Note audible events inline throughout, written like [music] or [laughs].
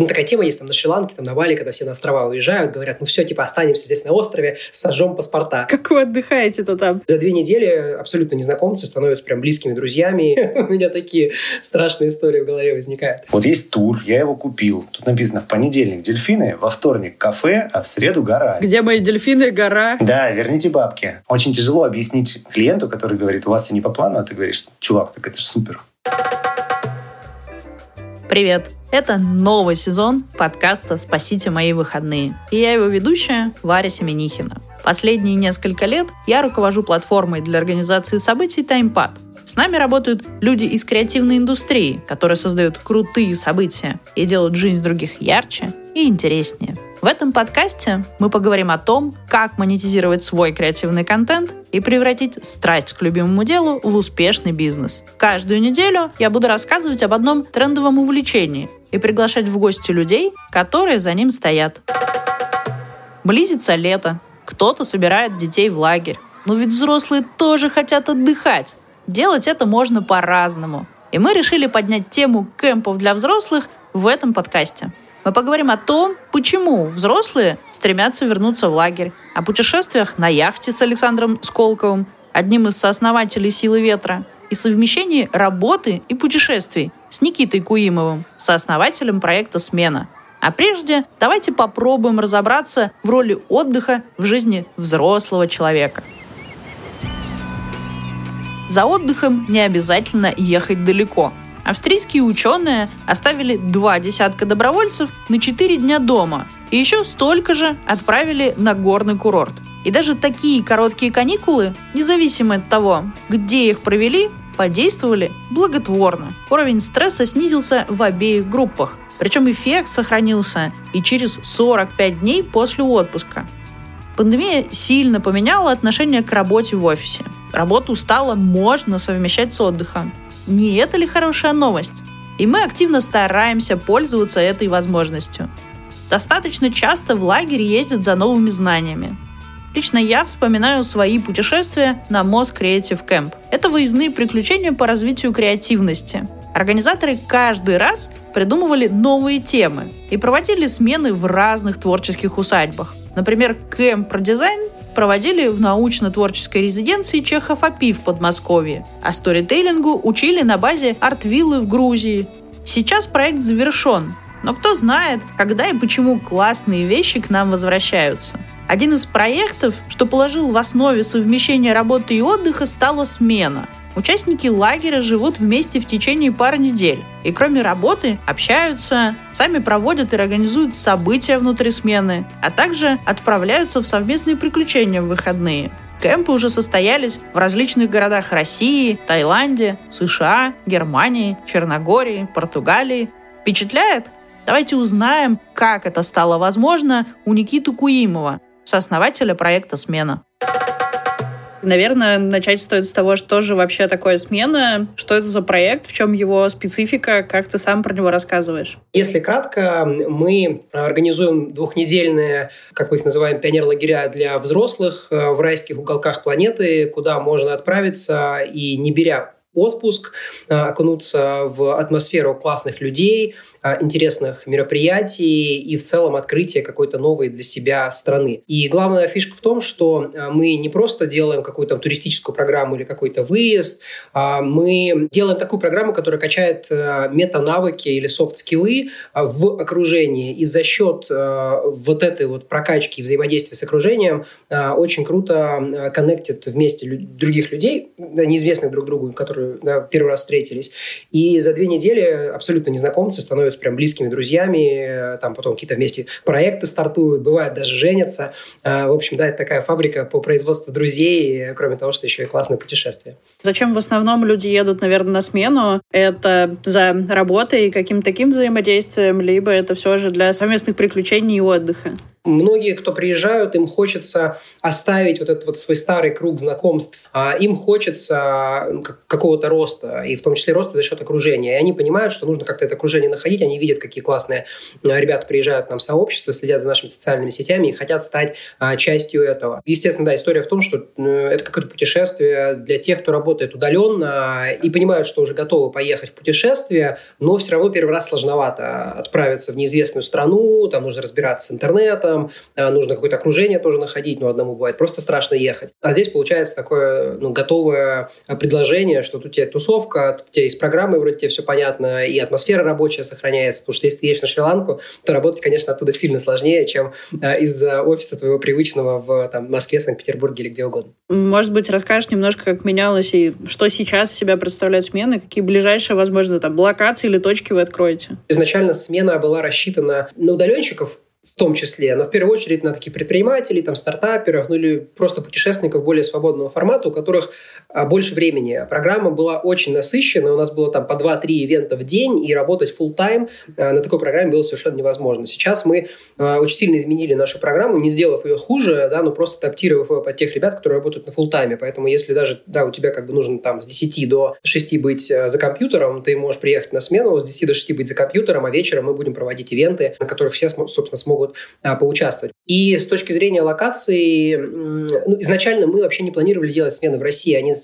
Ну, такая тема есть там на Шри-Ланке, там на Бали, когда все на острова уезжают, говорят, ну все, типа, останемся здесь на острове, сожжем паспорта. Как вы отдыхаете-то там? За две недели абсолютно незнакомцы становятся прям близкими друзьями. [laughs] У меня такие страшные истории в голове возникают. Вот есть тур, я его купил. Тут написано в понедельник дельфины, во вторник кафе, а в среду гора. Где мои дельфины, гора? Да, верните бабки. Очень тяжело объяснить клиенту, который говорит, у вас все не по плану, а ты говоришь, чувак, так это же супер. Привет! Это новый сезон подкаста «Спасите мои выходные». И я его ведущая Варя Семенихина. Последние несколько лет я руковожу платформой для организации событий «Таймпад». С нами работают люди из креативной индустрии, которые создают крутые события и делают жизнь других ярче и интереснее – в этом подкасте мы поговорим о том, как монетизировать свой креативный контент и превратить страсть к любимому делу в успешный бизнес. Каждую неделю я буду рассказывать об одном трендовом увлечении и приглашать в гости людей, которые за ним стоят. Близится лето, кто-то собирает детей в лагерь. Но ведь взрослые тоже хотят отдыхать. Делать это можно по-разному. И мы решили поднять тему кемпов для взрослых в этом подкасте. Мы поговорим о том, почему взрослые стремятся вернуться в лагерь, о путешествиях на яхте с Александром Сколковым, одним из сооснователей «Силы ветра», и совмещении работы и путешествий с Никитой Куимовым, сооснователем проекта «Смена». А прежде давайте попробуем разобраться в роли отдыха в жизни взрослого человека. За отдыхом не обязательно ехать далеко – австрийские ученые оставили два десятка добровольцев на четыре дня дома и еще столько же отправили на горный курорт. И даже такие короткие каникулы, независимо от того, где их провели, подействовали благотворно. Уровень стресса снизился в обеих группах. Причем эффект сохранился и через 45 дней после отпуска. Пандемия сильно поменяла отношение к работе в офисе. Работу стало можно совмещать с отдыхом. Не это ли хорошая новость? И мы активно стараемся пользоваться этой возможностью. Достаточно часто в лагерь ездят за новыми знаниями. Лично я вспоминаю свои путешествия на Moss Creative Camp. Это выездные приключения по развитию креативности. Организаторы каждый раз придумывали новые темы и проводили смены в разных творческих усадьбах. Например, кемп про дизайн проводили в научно-творческой резиденции Чехов АПИ в Подмосковье, а сторителлингу учили на базе Артвиллы в Грузии. Сейчас проект завершен, но кто знает, когда и почему классные вещи к нам возвращаются. Один из проектов, что положил в основе совмещения работы и отдыха, стала смена. Участники лагеря живут вместе в течение пары недель. И кроме работы общаются, сами проводят и организуют события внутри смены, а также отправляются в совместные приключения в выходные. Кемпы уже состоялись в различных городах России, Таиланде, США, Германии, Черногории, Португалии. Впечатляет? Давайте узнаем, как это стало возможно у Никиты Куимова, сооснователя проекта «Смена». Наверное, начать стоит с того, что же вообще такое смена, что это за проект, в чем его специфика, как ты сам про него рассказываешь. Если кратко, мы организуем двухнедельные, как мы их называем, пионер-лагеря для взрослых э, в райских уголках планеты, куда можно отправиться и не беря отпуск, э, окунуться в атмосферу классных людей, э, интересных мероприятий и в целом открытие какой-то новой для себя страны. И главная фишка в том, что э, мы не просто делаем какую-то туристическую программу или какой-то выезд, а мы делаем такую программу, которая качает мета-навыки или софт-скиллы в окружении. И за счет вот этой вот прокачки и взаимодействия с окружением очень круто коннектит вместе других людей, неизвестных друг другу, которые да, первый раз встретились. И за две недели абсолютно незнакомцы становятся прям близкими друзьями, там потом какие-то вместе проекты стартуют, бывает даже женятся. А, в общем, да, это такая фабрика по производству друзей, кроме того, что еще и классное путешествие. Зачем в основном люди едут, наверное, на смену? Это за работой и каким-то таким взаимодействием, либо это все же для совместных приключений и отдыха? Многие, кто приезжают, им хочется оставить вот этот вот свой старый круг знакомств, а им хочется какого-то роста, и в том числе роста за счет окружения. И они понимают, что нужно как-то это окружение находить, они видят, какие классные э, ребята приезжают к нам в сообщество, следят за нашими социальными сетями и хотят стать а, частью этого. Естественно, да, история в том, что это какое-то путешествие для тех, кто работает удаленно и понимают, что уже готовы поехать в путешествие, но все равно первый раз сложновато отправиться в неизвестную страну, там нужно разбираться с интернетом, э, нужно какое-то окружение тоже находить, но одному бывает просто страшно ехать. А здесь получается такое ну, готовое предложение, что тут у тебя тусовка, тут у тебя есть программы, вроде тебе все понятно, и атмосфера рабочая сохраняется, потому что если ты едешь на Шри-Ланку, то работать, конечно, оттуда сильно сложнее, чем э, из офиса твоего привычного в там, Москве, Санкт-Петербурге или где угодно. Может быть, расскажешь немножко, как менялось и что сейчас себя представляет смена, какие ближайшие, возможно, там локации или точки вы откроете? Изначально смена была рассчитана на удаленщиков, в том числе, но в первую очередь на таких предпринимателей, там, стартаперов, ну или просто путешественников более свободного формата, у которых а, больше времени. Программа была очень насыщена, у нас было там по 2-3 ивента в день, и работать full time а, на такой программе было совершенно невозможно. Сейчас мы а, очень сильно изменили нашу программу, не сделав ее хуже, да, но просто адаптировав ее под тех ребят, которые работают на full тайме. Поэтому если даже да, у тебя как бы нужно там с 10 до 6 быть за компьютером, ты можешь приехать на смену, с 10 до 6 быть за компьютером, а вечером мы будем проводить ивенты, на которых все, собственно, смогут могут а, поучаствовать. И с точки зрения локации, ну, изначально мы вообще не планировали делать смены в России. Они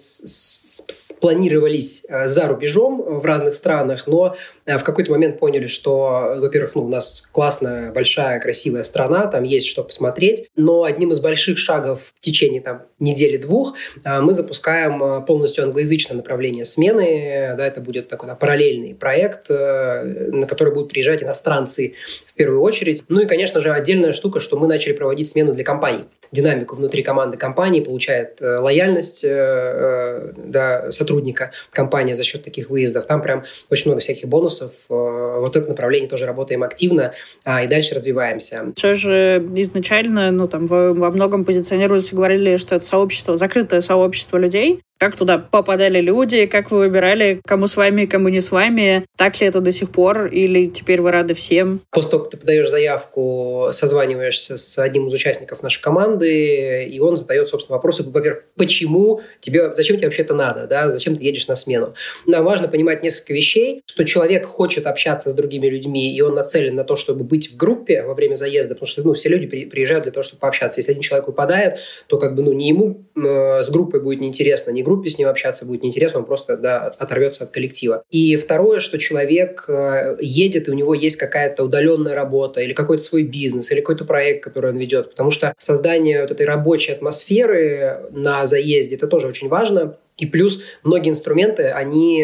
спланировались э, за рубежом э, в разных странах, но э, в какой-то момент поняли, что, во-первых, ну, у нас классная, большая, красивая страна, там есть что посмотреть, но одним из больших шагов в течение там, недели-двух мы запускаем полностью англоязычное направление смены. Да, это будет такой да, параллельный проект, на который будут приезжать иностранцы в первую очередь. Ну и, конечно же, отдельная штука, что мы начали проводить смену для компаний. Динамику внутри команды компании получает лояльность да, сотрудника компании за счет таких выездов. Там прям очень много всяких бонусов. Э, вот это направление тоже работаем активно а, и дальше развиваемся. Все же изначально, ну там во многом позиционировались и говорили, что это сообщество, закрытое сообщество людей, как туда попадали люди, как вы выбирали, кому с вами, кому не с вами, так ли это до сих пор, или теперь вы рады всем? После того, как ты подаешь заявку, созваниваешься с одним из участников нашей команды, и он задает, собственно, вопросы, во-первых, почему тебе, зачем тебе вообще это надо, да, зачем ты едешь на смену. Нам важно понимать несколько вещей, что человек хочет общаться с другими людьми, и он нацелен на то, чтобы быть в группе во время заезда, потому что, ну, все люди приезжают для того, чтобы пообщаться. Если один человек выпадает, то как бы, ну, не ему э, с группой будет неинтересно, не группе с ним общаться будет неинтересно, он просто да, оторвется от коллектива. И второе, что человек э, едет, и у него есть какая-то удаленная работа, или какой-то свой бизнес, или какой-то проект, который он ведет. Потому что создание вот этой рабочей атмосферы на заезде, это тоже очень важно. И плюс многие инструменты, они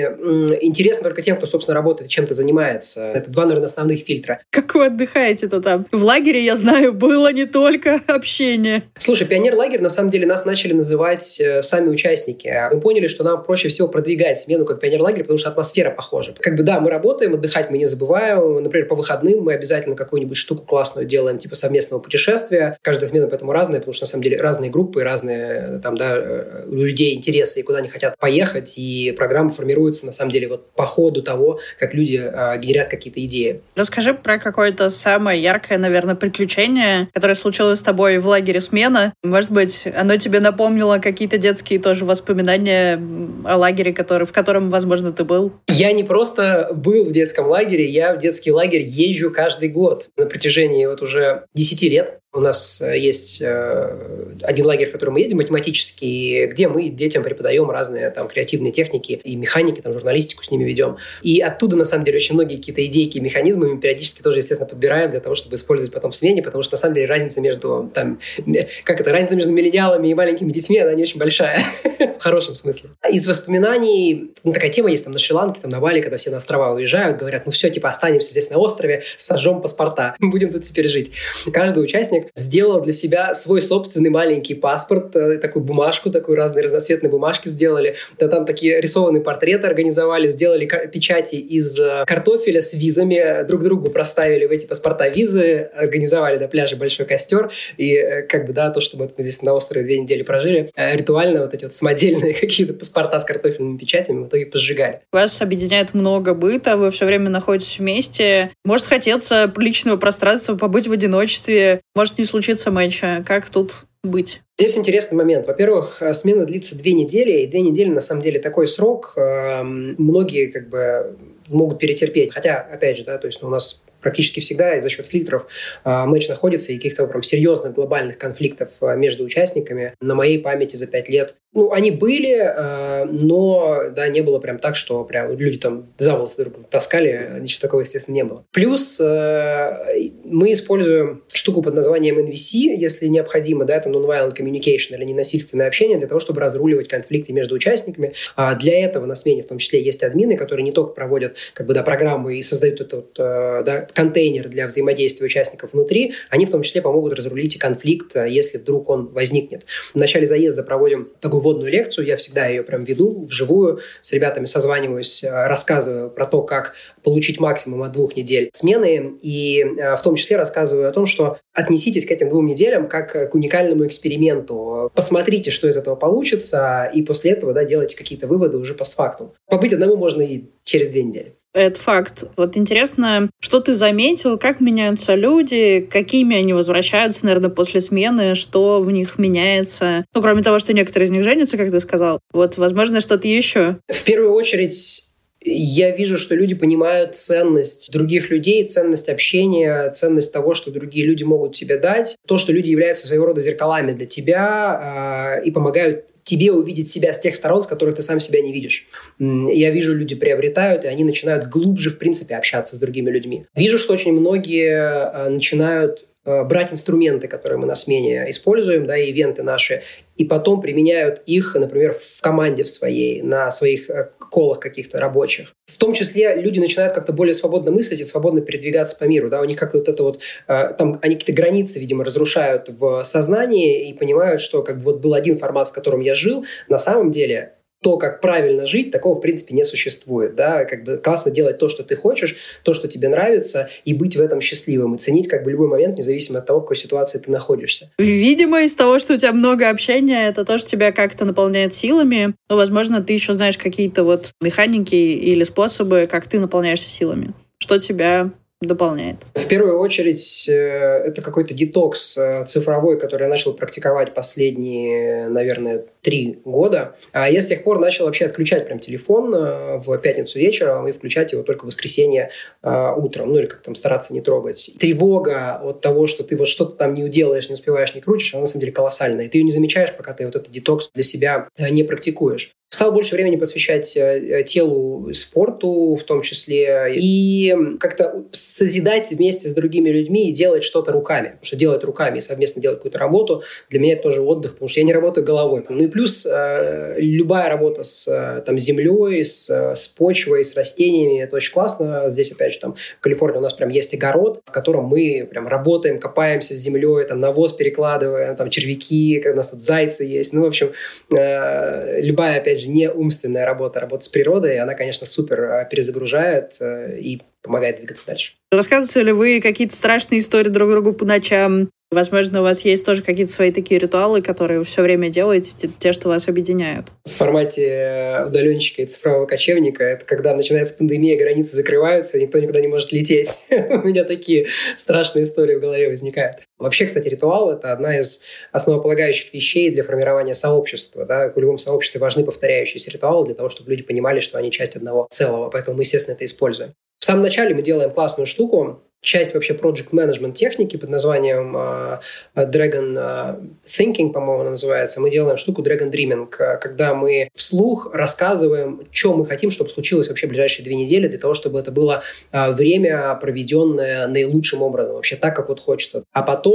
интересны только тем, кто, собственно, работает чем-то занимается. Это два, наверное, основных фильтра. Как вы отдыхаете-то там? В лагере, я знаю, было не только [laughs] общение. Слушай, пионер-лагерь, на самом деле, нас начали называть э, сами участники. Мы поняли, что нам проще всего продвигать смену как пионер-лагерь, потому что атмосфера похожа. Как бы, да, мы работаем, отдыхать мы не забываем. Например, по выходным мы обязательно какую-нибудь штуку классную делаем, типа совместного путешествия. Каждая смена поэтому разная, потому что, на самом деле, разные группы, разные там, да, э, людей интересы и куда они хотят поехать, и программа формируется, на самом деле, вот по ходу того, как люди э, генерят какие-то идеи. Расскажи про какое-то самое яркое, наверное, приключение, которое случилось с тобой в лагере смена. Может быть, оно тебе напомнило какие-то детские тоже воспоминания о лагере, который, в котором, возможно, ты был? Я не просто был в детском лагере, я в детский лагерь езжу каждый год на протяжении вот уже 10 лет. У нас э, есть э, один лагерь, в который мы ездим, математический, где мы детям преподаем разные там креативные техники и механики, там журналистику с ними ведем. И оттуда, на самом деле, очень многие какие-то идейки и механизмы мы периодически тоже, естественно, подбираем для того, чтобы использовать потом в смене, потому что, на самом деле, разница между, там, как это, разница между миллениалами и маленькими детьми, она не очень большая, [laughs] в хорошем смысле. Из воспоминаний, ну, такая тема есть там на Шри-Ланке, там на Бали, когда все на острова уезжают, говорят, ну все, типа, останемся здесь на острове, сожжем паспорта, [laughs] будем тут теперь жить. Каждый участник художник сделал для себя свой собственный маленький паспорт, э, такую бумажку, такую разные разноцветные бумажки сделали. Да, там такие рисованные портреты организовали, сделали печати из э, картофеля с визами, друг другу проставили в эти паспорта визы, организовали на пляже большой костер. И э, как бы, да, то, что мы здесь на острове две недели прожили, ритуально вот эти вот самодельные [laughs] какие-то паспорта с картофельными печатями в итоге пожигали. Вас объединяет много быта, вы все время находитесь вместе. Может хотеться личного пространства, побыть в одиночестве, может может не случиться матча. Как тут быть? Здесь интересный момент. Во-первых, смена длится две недели, и две недели на самом деле такой срок. Многие как бы могут перетерпеть. Хотя, опять же, да, то есть ну, у нас практически всегда за счет фильтров э, матч находится и каких-то прям серьезных глобальных конфликтов э, между участниками на моей памяти за пять лет. Ну, они были, э, но, да, не было прям так, что прям люди там за волосы друг таскали, ничего такого, естественно, не было. Плюс мы используем штуку под названием NVC, если необходимо, да, это Non-Violent Communication или ненасильственное общение, для того, чтобы разруливать конфликты между участниками. А для этого на смене в том числе есть админы, которые не только проводят как бы, да, программы и создают этот да, контейнер для взаимодействия участников внутри, они в том числе помогут разрулить и конфликт, э, если вдруг он возникнет. В начале заезда проводим такую вводную лекцию, я всегда ее прям веду вживую, с ребятами созваниваюсь, э, рассказываю про то, как получить максимум от двух недель смены, и э, в том числе рассказываю о том, что отнеситесь к этим двум неделям как к уникальному эксперименту. Посмотрите, что из этого получится, и после этого да, делайте какие-то выводы уже постфактум. Побыть одному можно и через две недели. Это факт. Вот интересно, что ты заметил, как меняются люди, какими они возвращаются, наверное, после смены, что в них меняется. Ну, кроме того, что некоторые из них женятся, как ты сказал. Вот, возможно, что-то еще. В первую очередь я вижу, что люди понимают ценность других людей, ценность общения, ценность того, что другие люди могут тебе дать, то, что люди являются своего рода зеркалами для тебя э, и помогают тебе увидеть себя с тех сторон, с которых ты сам себя не видишь. Я вижу, люди приобретают, и они начинают глубже, в принципе, общаться с другими людьми. Вижу, что очень многие а, начинают а, брать инструменты, которые мы на смене используем, да, ивенты наши, и потом применяют их, например, в команде в своей, на своих э, колах каких-то рабочих. В том числе люди начинают как-то более свободно мыслить и свободно передвигаться по миру. Да? У них как-то вот это вот, э, там, они какие-то границы, видимо, разрушают в сознании и понимают, что как бы вот был один формат, в котором я жил, на самом деле то, как правильно жить, такого, в принципе, не существует. Да? Как бы классно делать то, что ты хочешь, то, что тебе нравится, и быть в этом счастливым, и ценить как бы любой момент, независимо от того, в какой ситуации ты находишься. Видимо, из того, что у тебя много общения, это то, что тебя как-то наполняет силами. Но, возможно, ты еще знаешь какие-то вот механики или способы, как ты наполняешься силами. Что тебя дополняет? В первую очередь, э, это какой-то детокс э, цифровой, который я начал практиковать последние, наверное, три года. А я с тех пор начал вообще отключать прям телефон э, в пятницу вечером и включать его только в воскресенье утром. Ну или как там стараться не трогать. Тревога от того, что ты вот что-то там не уделаешь, не успеваешь, не крутишь, она на самом деле колоссальная. И ты ее не замечаешь, пока ты вот этот детокс для себя не практикуешь. Стал больше времени посвящать э, телу, спорту в том числе, и как-то созидать вместе с другими людьми и делать что-то руками. Потому что делать руками и совместно делать какую-то работу, для меня это тоже отдых, потому что я не работаю головой. Ну и плюс э, любая работа с э, там, землей, с, с почвой, с растениями, это очень классно. Здесь, опять же, там в Калифорнии у нас прям есть огород, в котором мы прям работаем, копаемся с землей, там навоз перекладываем, там червяки, у нас тут зайцы есть. Ну, в общем, любая, опять опять же, не умственная работа, работа с природой, она, конечно, супер э, перезагружает э, и помогает двигаться дальше. Рассказываете ли вы какие-то страшные истории друг другу по ночам? Возможно, у вас есть тоже какие-то свои такие ритуалы, которые вы все время делаете, те, что вас объединяют. В формате э, удаленщика и цифрового кочевника это когда начинается пандемия, границы закрываются, никто никуда не может лететь. [laughs] У меня такие страшные истории в голове возникают. Вообще, кстати, ритуал — это одна из основополагающих вещей для формирования сообщества. Да? В любом сообществе важны повторяющиеся ритуалы для того, чтобы люди понимали, что они часть одного целого. Поэтому мы, естественно, это используем. В самом начале мы делаем классную штуку, часть вообще project management техники под названием uh, Dragon uh, Thinking, по-моему, она называется. Мы делаем штуку Dragon Dreaming, когда мы вслух рассказываем, что мы хотим, чтобы случилось вообще в ближайшие две недели, для того, чтобы это было время, проведенное наилучшим образом, вообще так, как вот хочется. А потом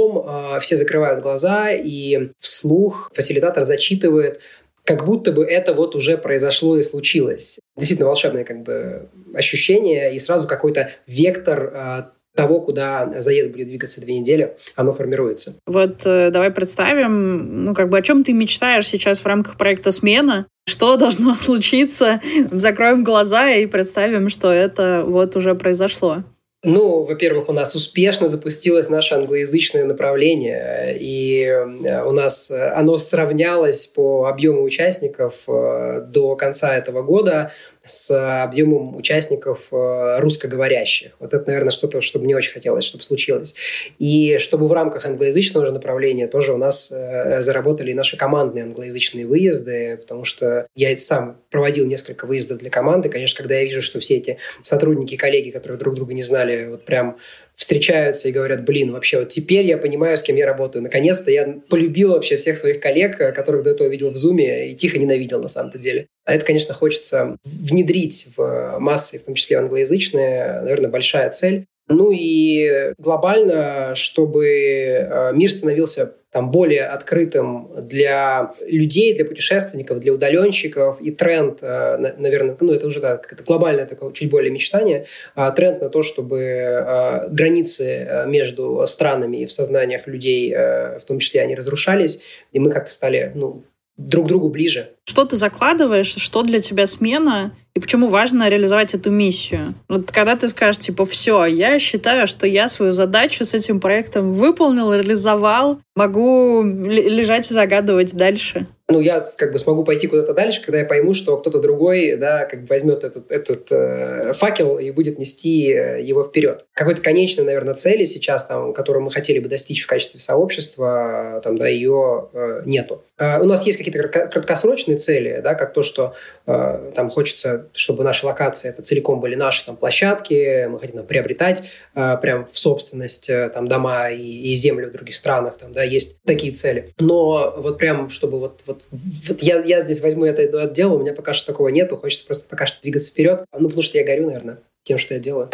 все закрывают глаза, и вслух фасилитатор зачитывает как будто бы это вот уже произошло и случилось. Действительно волшебное как бы ощущение и сразу какой-то вектор того, куда заезд будет двигаться две недели, оно формируется. Вот э, давай представим, ну как бы о чем ты мечтаешь сейчас в рамках проекта «Смена», что должно [laughs] случиться, закроем глаза и представим, что это вот уже произошло. Ну, во-первых, у нас успешно запустилось наше англоязычное направление, и э, у нас оно сравнялось по объему участников э, до конца этого года с объемом участников э, русскоговорящих. Вот это, наверное, что-то, что мне очень хотелось, чтобы случилось. И чтобы в рамках англоязычного же направления тоже у нас э, заработали наши командные англоязычные выезды, потому что я сам проводил несколько выездов для команды. Конечно, когда я вижу, что все эти сотрудники, коллеги, которые друг друга не знали, вот прям встречаются и говорят, блин, вообще вот теперь я понимаю, с кем я работаю. Наконец-то я полюбил вообще всех своих коллег, э, которых до этого видел в Зуме и тихо ненавидел на самом-то деле. А это, конечно, хочется внедрить в массы, в том числе англоязычные, наверное, большая цель. Ну и глобально, чтобы э, мир становился там, более открытым для людей, для путешественников, для удаленщиков. И тренд, э, наверное, ну это уже да, это глобальное такое чуть более мечтание, а тренд на то, чтобы э, границы между странами и в сознаниях людей, в том числе, они разрушались, и мы как-то стали ну, друг другу ближе. Что ты закладываешь, что для тебя смена, и почему важно реализовать эту миссию? Вот когда ты скажешь, типа, все, я считаю, что я свою задачу с этим проектом выполнил, реализовал, могу лежать и загадывать дальше ну, я как бы смогу пойти куда-то дальше, когда я пойму, что кто-то другой, да, как бы возьмет этот, этот э, факел и будет нести э, его вперед. Какой-то конечной, наверное, цели сейчас, там, которую мы хотели бы достичь в качестве сообщества, там, да, ее э, нету. Э, у нас есть какие-то краткосрочные цели, да, как то, что э, там хочется, чтобы наши локации это целиком были наши там площадки, мы хотим там, приобретать э, прям в собственность э, там дома и, и землю в других странах, там, да, есть такие цели. Но вот прям, чтобы вот, вот вот, я, я здесь возьму это отдел, у меня пока что такого нету, хочется просто пока что двигаться вперед. Ну, потому что я горю, наверное, тем, что я делаю.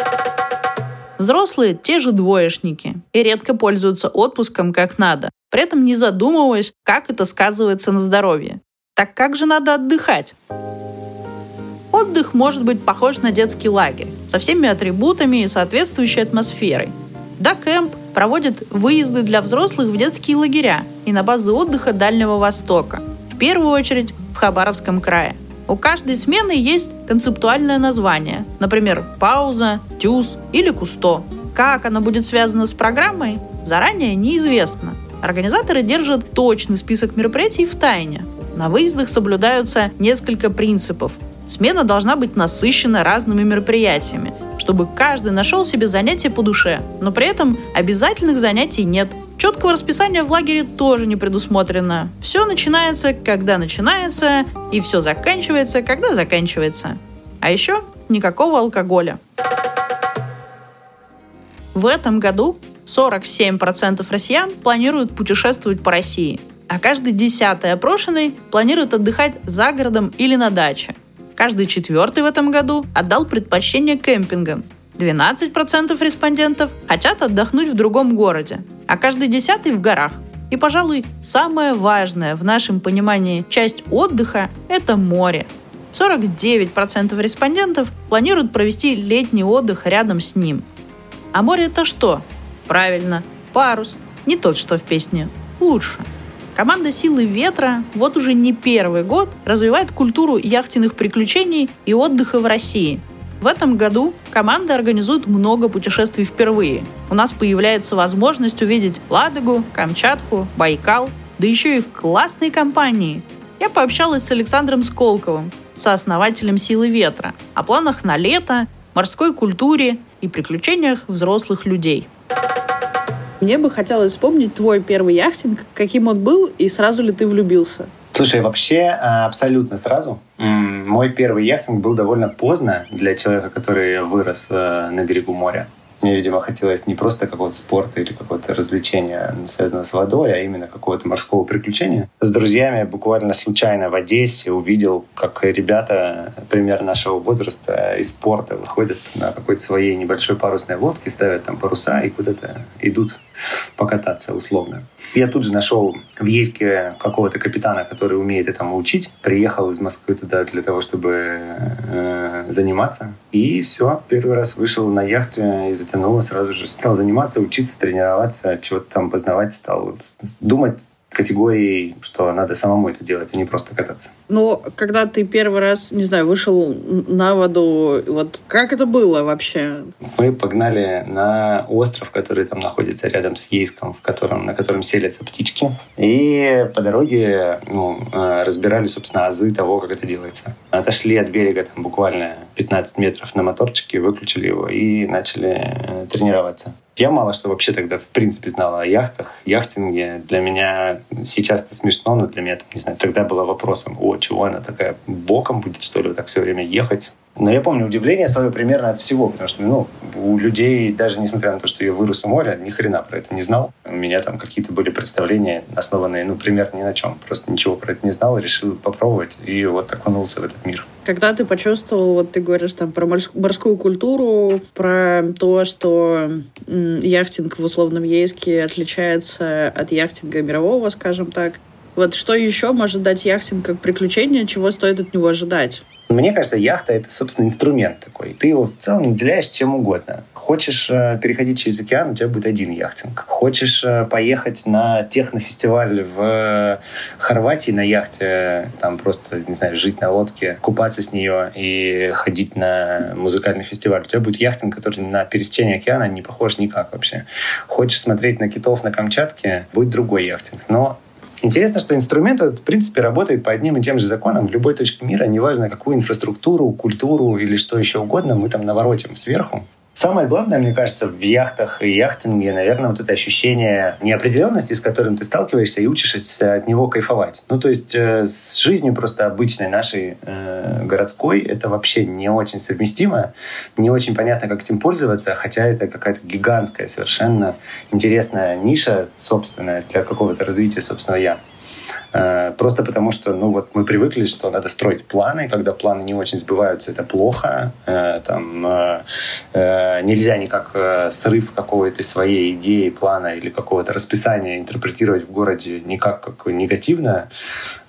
Взрослые – те же двоечники и редко пользуются отпуском как надо, при этом не задумываясь, как это сказывается на здоровье. Так как же надо отдыхать? Отдых может быть похож на детский лагерь, со всеми атрибутами и соответствующей атмосферой. Да, кемп проводит выезды для взрослых в детские лагеря и на базы отдыха Дальнего Востока – в первую очередь в Хабаровском крае. У каждой смены есть концептуальное название, например, пауза, тюз или кусто. Как оно будет связано с программой, заранее неизвестно. Организаторы держат точный список мероприятий в тайне. На выездах соблюдаются несколько принципов. Смена должна быть насыщена разными мероприятиями, чтобы каждый нашел себе занятие по душе, но при этом обязательных занятий нет – Четкого расписания в лагере тоже не предусмотрено. Все начинается, когда начинается, и все заканчивается, когда заканчивается. А еще никакого алкоголя. В этом году 47% россиян планируют путешествовать по России, а каждый десятый опрошенный планирует отдыхать за городом или на даче. Каждый четвертый в этом году отдал предпочтение кемпингам, 12% респондентов хотят отдохнуть в другом городе, а каждый десятый в горах. И, пожалуй, самое важное в нашем понимании часть отдыха – это море. 49% респондентов планируют провести летний отдых рядом с ним. А море это что? Правильно, парус. Не тот, что в песне. Лучше. Команда «Силы ветра» вот уже не первый год развивает культуру яхтенных приключений и отдыха в России – в этом году команда организует много путешествий впервые. У нас появляется возможность увидеть Ладогу, Камчатку, Байкал, да еще и в классной компании. Я пообщалась с Александром Сколковым, сооснователем «Силы ветра», о планах на лето, морской культуре и приключениях взрослых людей. Мне бы хотелось вспомнить твой первый яхтинг, каким он был и сразу ли ты влюбился. Слушай, вообще а, абсолютно сразу. Мой первый яхтинг был довольно поздно для человека, который вырос э, на берегу моря. Мне, видимо, хотелось не просто какого-то спорта или какого-то развлечения, связанного с водой, а именно какого-то морского приключения. С друзьями буквально случайно в Одессе увидел, как ребята примерно нашего возраста из спорта выходят на какой-то своей небольшой парусной лодке, ставят там паруса и куда-то идут покататься условно. Я тут же нашел в Ейске какого-то капитана, который умеет этому учить. Приехал из Москвы туда для того, чтобы э, заниматься. И все, первый раз вышел на яхте и затянуло сразу же. Стал заниматься, учиться, тренироваться, чего-то там познавать стал. Думать категорией, что надо самому это делать, а не просто кататься. Но когда ты первый раз, не знаю, вышел на воду, вот как это было вообще? Мы погнали на остров, который там находится рядом с Ейском, в котором, на котором селятся птички. И по дороге ну, э, разбирали, собственно, азы того, как это делается. Отошли от берега там буквально 15 метров на моторчике, выключили его и начали э, тренироваться. Я мало что вообще тогда в принципе знал о яхтах, яхтинге. Для меня сейчас это смешно, но для меня, не знаю, тогда было вопросом, о, чего она такая боком будет, что ли, так все время ехать. Но я помню удивление свое примерно от всего, потому что ну, у людей, даже несмотря на то, что я вырос у моря, ни хрена про это не знал. У меня там какие-то были представления, основанные, ну, примерно ни на чем. Просто ничего про это не знал, решил попробовать, и вот окунулся в этот мир. Когда ты почувствовал, вот ты говоришь там про морскую культуру, про то, что яхтинг в условном Ейске отличается от яхтинга мирового, скажем так, вот что еще может дать яхтинг как приключение, чего стоит от него ожидать? Мне кажется, яхта — это, собственно, инструмент такой. Ты его в целом уделяешь чем угодно. Хочешь э, переходить через океан, у тебя будет один яхтинг. Хочешь э, поехать на технофестиваль в Хорватии на яхте, там просто, не знаю, жить на лодке, купаться с нее и ходить на музыкальный фестиваль, у тебя будет яхтинг, который на пересечении океана не похож никак вообще. Хочешь смотреть на китов на Камчатке, будет другой яхтинг. Но Интересно, что инструмент этот, в принципе, работает по одним и тем же законам в любой точке мира, неважно, какую инфраструктуру, культуру или что еще угодно мы там наворотим сверху. Самое главное, мне кажется, в яхтах и яхтинге, наверное, вот это ощущение неопределенности, с которым ты сталкиваешься и учишься от него кайфовать. Ну, то есть э, с жизнью просто обычной нашей э, городской это вообще не очень совместимо, не очень понятно, как этим пользоваться, хотя это какая-то гигантская, совершенно интересная ниша собственная для какого-то развития собственного я. Э, просто потому что, ну вот мы привыкли, что надо строить планы, когда планы не очень сбываются, это плохо. Э, там э, нельзя никак срыв какой-то своей идеи, плана или какого-то расписания интерпретировать в городе никак как негативно.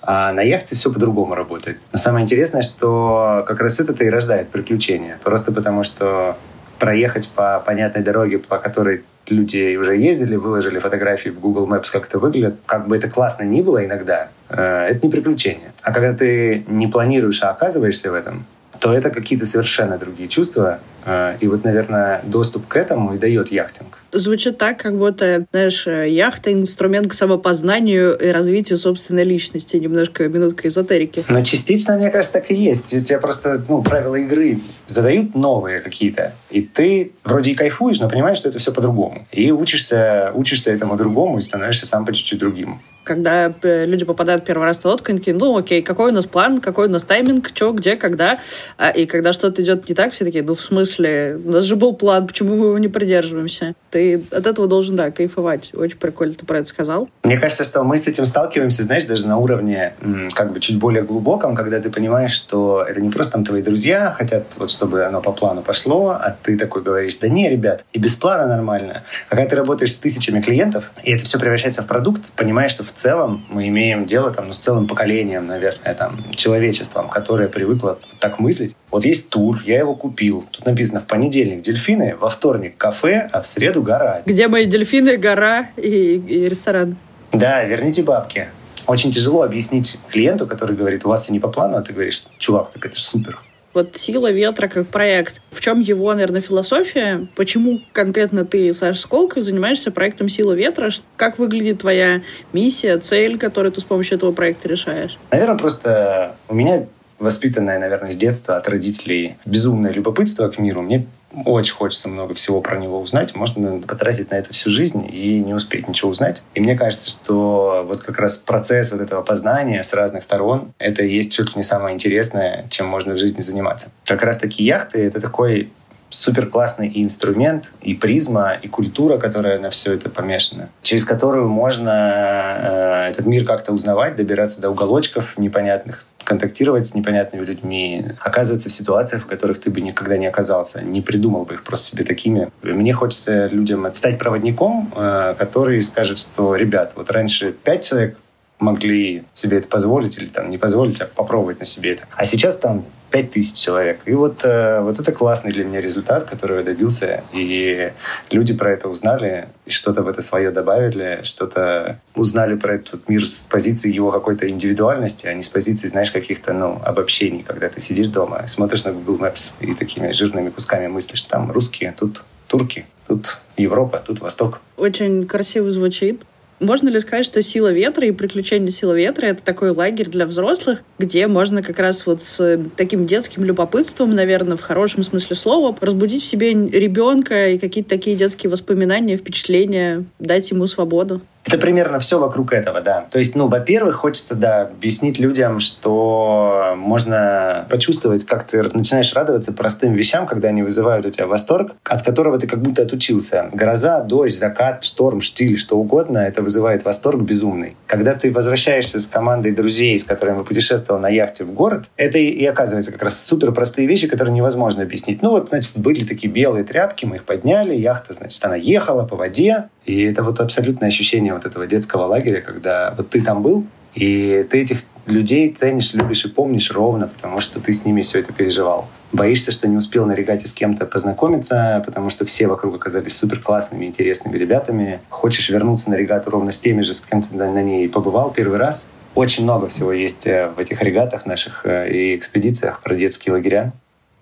А на яхте все по-другому работает. Но самое интересное, что как раз это и рождает приключения. Просто потому что проехать по понятной дороге, по которой люди уже ездили, выложили фотографии в Google Maps, как это выглядит. Как бы это классно ни было иногда, э, это не приключение. А когда ты не планируешь, а оказываешься в этом, то это какие-то совершенно другие чувства. Э, и вот, наверное, доступ к этому и дает яхтинг. Звучит так, как будто, знаешь, яхта — инструмент к самопознанию и развитию собственной личности. Немножко минутка эзотерики. Но частично, мне кажется, так и есть. У тебя просто ну, правила игры задают новые какие-то. И ты вроде и кайфуешь, но понимаешь, что это все по-другому. И учишься, учишься этому другому и становишься сам по чуть-чуть другим когда э, люди попадают первый раз на лодку, они такие, ну окей, какой у нас план, какой у нас тайминг, что, где, когда. А, и когда что-то идет не так, все такие, ну в смысле, у нас же был план, почему мы его не придерживаемся? Ты от этого должен, да, кайфовать. Очень прикольно ты про это сказал. Мне кажется, что мы с этим сталкиваемся, знаешь, даже на уровне как бы чуть более глубоком, когда ты понимаешь, что это не просто там твои друзья хотят, вот чтобы оно по плану пошло, а ты такой говоришь, да не, ребят, и без плана нормально. А когда ты работаешь с тысячами клиентов, и это все превращается в продукт, понимаешь, что в целом мы имеем дело там, ну, с целым поколением, наверное, там, человечеством, которое привыкло так мыслить. Вот есть тур, я его купил. Тут написано в понедельник дельфины, во вторник кафе, а в среду гора. Где мои дельфины, гора и, и ресторан? Да, верните бабки. Очень тяжело объяснить клиенту, который говорит, у вас все не по плану, а ты говоришь, чувак, так это же супер. Вот «Сила ветра» как проект. В чем его, наверное, философия? Почему конкретно ты, Саша Сколков, занимаешься проектом «Сила ветра»? Как выглядит твоя миссия, цель, которую ты с помощью этого проекта решаешь? Наверное, просто у меня воспитанное, наверное, с детства от родителей безумное любопытство к миру. Мне очень хочется много всего про него узнать. Можно потратить на это всю жизнь и не успеть ничего узнать. И мне кажется, что вот как раз процесс вот этого познания с разных сторон, это и есть чуть ли не самое интересное, чем можно в жизни заниматься. Как раз таки яхты — это такой супер классный и инструмент, и призма, и культура, которая на все это помешана, через которую можно э, этот мир как-то узнавать, добираться до уголочков непонятных, контактировать с непонятными людьми, оказываться в ситуациях, в которых ты бы никогда не оказался, не придумал бы их просто себе такими. Мне хочется людям стать проводником, э, который скажет, что, ребят, вот раньше пять человек могли себе это позволить или там не позволить, а попробовать на себе это. А сейчас там 5000 человек. И вот, э, вот это классный для меня результат, который я добился. И люди про это узнали, что-то в это свое добавили, что-то узнали про этот мир с позиции его какой-то индивидуальности, а не с позиции, знаешь, каких-то, ну, обобщений, когда ты сидишь дома, смотришь на Google Maps и такими жирными кусками мыслишь, там русские, тут турки, тут Европа, тут Восток. Очень красиво звучит. Можно ли сказать, что «Сила ветра» и «Приключения силы ветра» — это такой лагерь для взрослых, где можно как раз вот с таким детским любопытством, наверное, в хорошем смысле слова, разбудить в себе ребенка и какие-то такие детские воспоминания, впечатления, дать ему свободу? Это примерно все вокруг этого, да. То есть, ну, во-первых, хочется, да, объяснить людям, что можно почувствовать, как ты начинаешь радоваться простым вещам, когда они вызывают у тебя восторг, от которого ты как будто отучился. Гроза, дождь, закат, шторм, штиль, что угодно, это вызывает восторг безумный. Когда ты возвращаешься с командой друзей, с которыми путешествовал на яхте в город, это и, и оказывается как раз супер простые вещи, которые невозможно объяснить. Ну вот, значит, были такие белые тряпки, мы их подняли, яхта, значит, она ехала по воде, и это вот абсолютное ощущение вот этого детского лагеря, когда вот ты там был, и ты этих людей ценишь, любишь и помнишь ровно, потому что ты с ними все это переживал. Боишься, что не успел на регате с кем-то познакомиться, потому что все вокруг оказались супер классными, интересными ребятами. Хочешь вернуться на регату ровно с теми же, с кем ты на ней побывал первый раз. Очень много всего есть э, в этих регатах наших э, и экспедициях про детские лагеря.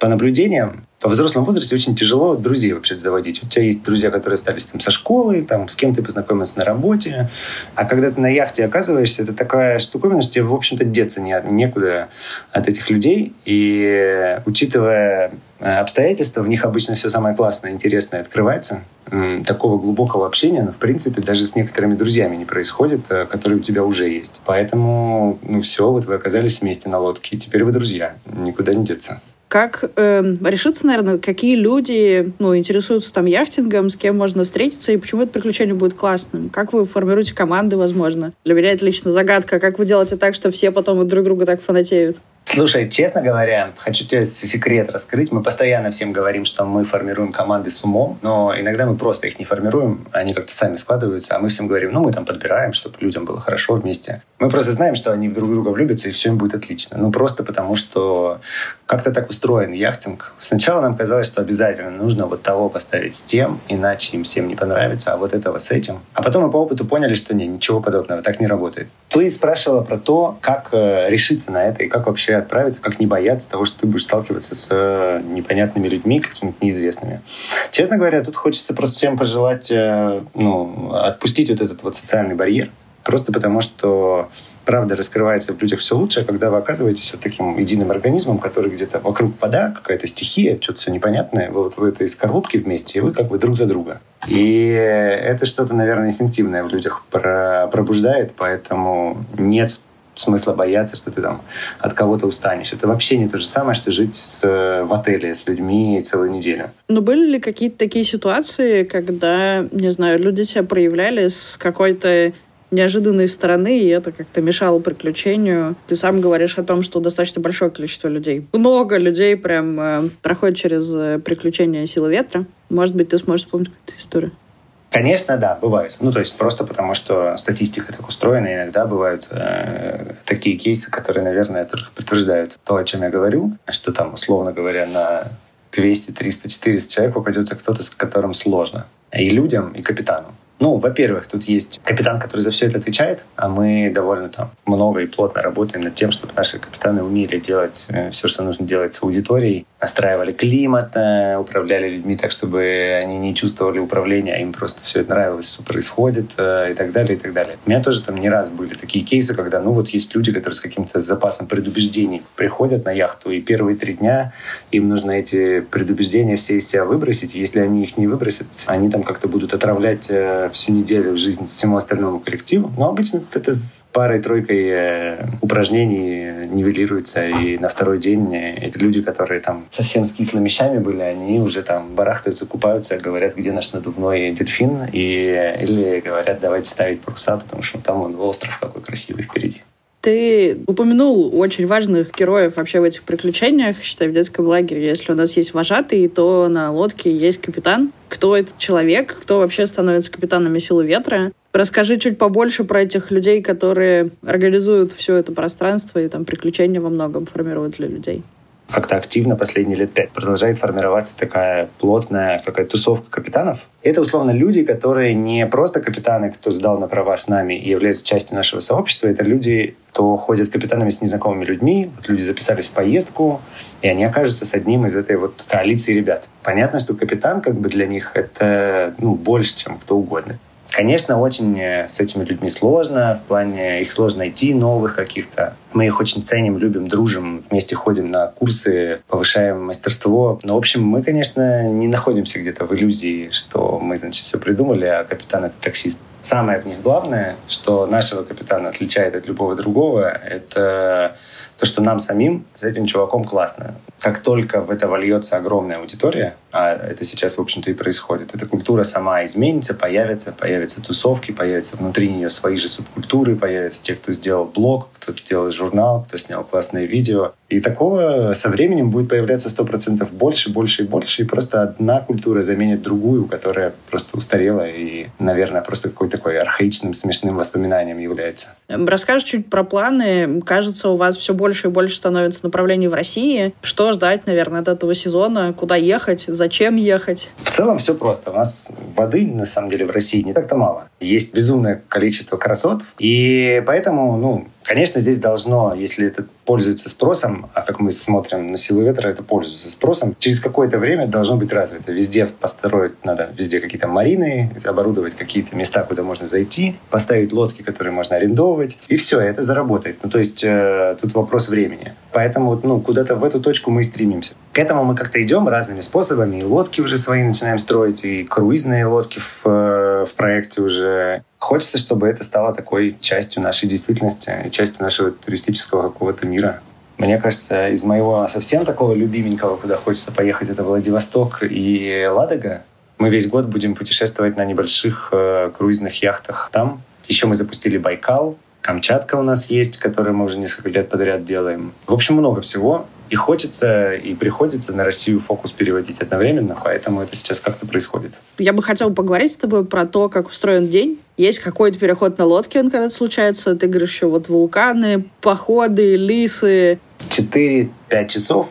По наблюдениям, во взрослом возрасте очень тяжело друзей вообще заводить. У тебя есть друзья, которые остались там со школы, там, с кем ты познакомился на работе. А когда ты на яхте оказываешься, это такая штуковина, что тебе, в общем-то, деться не, некуда от этих людей. И учитывая э, обстоятельства, в них обычно все самое классное, интересное открывается. Такого глубокого общения, ну, в принципе, даже с некоторыми друзьями не происходит, э, которые у тебя уже есть. Поэтому, ну все, вот вы оказались вместе на лодке, и теперь вы друзья, никуда не деться. Как э, решиться, наверное, какие люди ну, интересуются там яхтингом, с кем можно встретиться и почему это приключение будет классным? Как вы формируете команды, возможно? Для меня это лично загадка. Как вы делаете так, что все потом друг друга так фанатеют? Слушай, честно говоря, хочу тебе секрет раскрыть. Мы постоянно всем говорим, что мы формируем команды с умом, но иногда мы просто их не формируем, они как-то сами складываются, а мы всем говорим, ну, мы там подбираем, чтобы людям было хорошо вместе. Мы просто знаем, что они друг друга влюбятся, и все им будет отлично. Ну, просто потому, что как-то так устроен яхтинг. Сначала нам казалось, что обязательно нужно вот того поставить с тем, иначе им всем не понравится, а вот этого с этим. А потом мы по опыту поняли, что не, ничего подобного, так не работает. Ты спрашивала про то, как э, решиться на это и как вообще отправиться, как не бояться того, что ты будешь сталкиваться с э, непонятными людьми, какими-то неизвестными. Честно говоря, тут хочется просто всем пожелать э, ну, отпустить вот этот вот социальный барьер, просто потому что правда раскрывается в людях все лучше, когда вы оказываетесь вот таким единым организмом, который где-то вокруг вода, какая-то стихия, что-то все непонятное, вы вот в этой скорлупке вместе, и вы как бы друг за друга. И это что-то, наверное, инстинктивное в людях пробуждает, поэтому нет смысла бояться, что ты там от кого-то устанешь. Это вообще не то же самое, что жить с, в отеле с людьми целую неделю. Но были ли какие-то такие ситуации, когда, не знаю, люди себя проявляли с какой-то неожиданной стороны, и это как-то мешало приключению. Ты сам говоришь о том, что достаточно большое количество людей, много людей прям э, проходит через э, приключения силы ветра. Может быть, ты сможешь вспомнить какую-то историю? Конечно, да, бывают. Ну, то есть просто потому, что статистика так устроена, иногда бывают э, такие кейсы, которые, наверное, только подтверждают то, о чем я говорю, что там, условно говоря, на 200, 300, 400 человек попадется кто-то, с которым сложно. И людям, и капитану. Ну, во-первых, тут есть капитан, который за все это отвечает, а мы довольно там много и плотно работаем над тем, чтобы наши капитаны умели делать э, все, что нужно делать с аудиторией, настраивали климат, э, управляли людьми так, чтобы они не чувствовали управления, а им просто все это нравилось, что происходит э, и так далее, и так далее. У меня тоже там не раз были такие кейсы, когда, ну, вот есть люди, которые с каким-то запасом предубеждений приходят на яхту, и первые три дня им нужно эти предубеждения все из себя выбросить. Если они их не выбросят, они там как-то будут отравлять всю неделю жизнь всему остальному коллективу. Но обычно это с парой-тройкой э, упражнений нивелируется. И на второй день э, эти люди, которые там совсем с кислыми щами были, они уже там барахтаются, купаются, говорят, где наш надувной дельфин. И, или говорят, давайте ставить паруса, потому что там он остров какой красивый впереди. Ты упомянул очень важных героев вообще в этих приключениях, считай, в детском лагере. Если у нас есть вожатый, то на лодке есть капитан. Кто этот человек? Кто вообще становится капитанами силы ветра? Расскажи чуть побольше про этих людей, которые организуют все это пространство и там приключения во многом формируют для людей. Как-то активно последние лет пять продолжает формироваться такая плотная какая тусовка капитанов. Это, условно, люди, которые не просто капитаны, кто сдал на права с нами и являются частью нашего сообщества. Это люди, кто ходят капитанами с незнакомыми людьми. Вот люди записались в поездку, и они окажутся с одним из этой вот коалиции ребят. Понятно, что капитан как бы для них это ну, больше, чем кто угодно. Конечно, очень э, с этими людьми сложно, в плане их сложно найти новых каких-то. Мы их очень ценим, любим, дружим, вместе ходим на курсы, повышаем мастерство. Но, в общем, мы, конечно, не находимся где-то в иллюзии, что мы, значит, все придумали, а капитан — это таксист. Самое в них главное, что нашего капитана отличает от любого другого, это то, что нам самим с этим чуваком классно. Как только в это вольется огромная аудитория, а это сейчас, в общем-то, и происходит, эта культура сама изменится, появится, появятся тусовки, появятся внутри нее свои же субкультуры, появятся те, кто сделал блог, кто сделал журнал, кто снял классное видео. И такого со временем будет появляться сто процентов больше, больше и больше, и просто одна культура заменит другую, которая просто устарела и, наверное, просто какой-то такой архаичным, смешным воспоминанием является. Расскажешь чуть про планы. Кажется, у вас все больше и больше становится направлений в России. Что ждать, наверное, от этого сезона? Куда ехать? Зачем ехать? В целом все просто. У нас воды, на самом деле, в России не так-то мало. Есть безумное количество красот, и поэтому, ну, Конечно, здесь должно, если это пользуется спросом, а как мы смотрим на силу ветра, это пользуется спросом, через какое-то время должно быть развито. Везде построить надо, везде какие-то марины, оборудовать какие-то места, куда можно зайти, поставить лодки, которые можно арендовывать, и все, это заработает. Ну, то есть э, тут вопрос времени. Поэтому ну, куда-то в эту точку мы и стремимся. К этому мы как-то идем разными способами. И лодки уже свои начинаем строить, и круизные лодки в, э, в проекте уже Хочется, чтобы это стало такой частью нашей действительности, частью нашего туристического какого-то мира. Мне кажется, из моего совсем такого любименького, куда хочется поехать, это Владивосток и Ладога. Мы весь год будем путешествовать на небольших э, круизных яхтах там. Еще мы запустили Байкал, Камчатка у нас есть, которую мы уже несколько лет подряд делаем. В общем, много всего. И хочется, и приходится на Россию фокус переводить одновременно, поэтому это сейчас как-то происходит. Я бы хотела поговорить с тобой про то, как устроен день. Есть какой-то переход на лодке, он когда случается. Ты говоришь, что вот вулканы, походы, лисы. 4-5 часов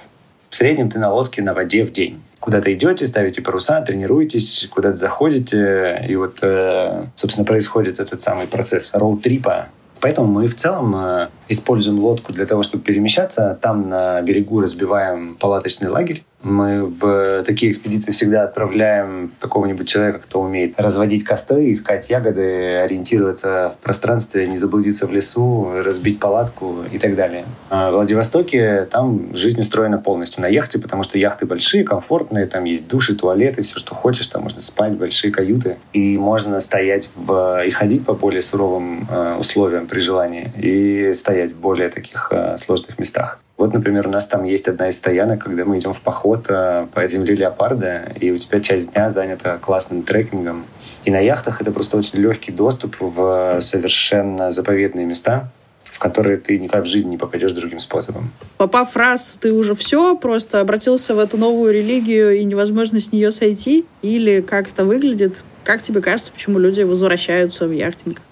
в среднем ты на лодке на воде в день куда-то идете, ставите паруса, тренируетесь, куда-то заходите, и вот, э, собственно, происходит этот самый процесс роуд-трипа, Поэтому мы в целом э, используем лодку для того, чтобы перемещаться. Там на берегу разбиваем палаточный лагерь. Мы в такие экспедиции всегда отправляем какого-нибудь человека, кто умеет разводить костры, искать ягоды, ориентироваться в пространстве, не заблудиться в лесу, разбить палатку и так далее. А в Владивостоке там жизнь устроена полностью на яхте, потому что яхты большие, комфортные, там есть души, туалеты, все, что хочешь, там можно спать, большие каюты. И можно стоять в... и ходить по более суровым э, условиям при желании, и стоять в более таких э, сложных местах. Вот, например, у нас там есть одна из стоянок, когда мы идем в поход э, по земле леопарда, и у тебя часть дня занята классным трекингом. И на яхтах это просто очень легкий доступ в совершенно заповедные места, в которые ты никак в жизни не попадешь другим способом. Попав раз, ты уже все, просто обратился в эту новую религию, и невозможно с нее сойти? Или как это выглядит? Как тебе кажется, почему люди возвращаются в яхтинг?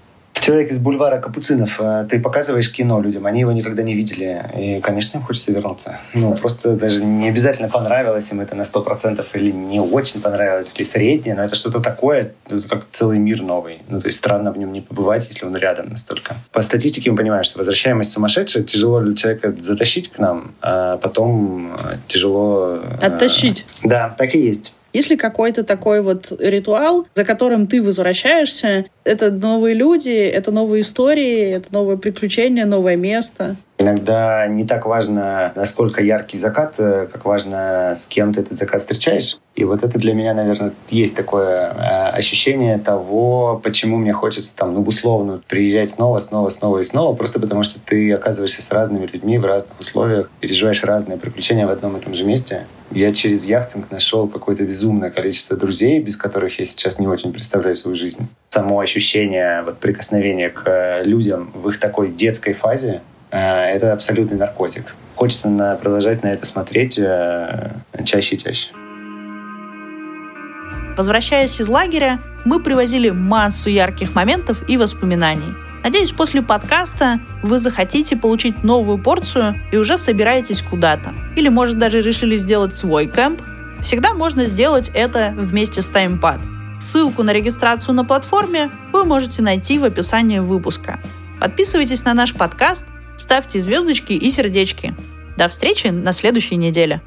Человек из бульвара Капуцинов, э, ты показываешь кино людям, они его никогда не видели, и, конечно, им хочется вернуться. Ну, просто даже не обязательно понравилось им это на 100% или не очень понравилось, или среднее, но это что-то такое, это как целый мир новый. Ну, то есть странно в нем не побывать, если он рядом настолько. По статистике мы понимаем, что возвращаемость сумасшедшая, тяжело для человека затащить к нам, а потом тяжело... Э, Оттащить. Да, так и есть. Есть ли какой-то такой вот ритуал, за которым ты возвращаешься? Это новые люди, это новые истории, это новое приключение, новое место. Иногда не так важно, насколько яркий закат, э, как важно, с кем ты этот закат встречаешь. И вот это для меня, наверное, есть такое э, ощущение того, почему мне хочется там, ну, условно, приезжать снова, снова, снова и снова, просто потому что ты оказываешься с разными людьми в разных условиях, переживаешь разные приключения в одном и том же месте. Я через яхтинг нашел какое-то безумное количество друзей, без которых я сейчас не очень представляю свою жизнь. Само ощущение вот, прикосновения к э, людям в их такой детской фазе, Э, это абсолютный наркотик. Хочется на, продолжать на это смотреть э, чаще и чаще. Возвращаясь из лагеря, мы привозили массу ярких моментов и воспоминаний. Надеюсь, после подкаста вы захотите получить новую порцию и уже собираетесь куда-то. Или, может, даже решили сделать свой кемп. Всегда можно сделать это вместе с TimePad. Ссылку на регистрацию на платформе вы можете найти в описании выпуска. Подписывайтесь на наш подкаст, ставьте звездочки и сердечки. До встречи на следующей неделе.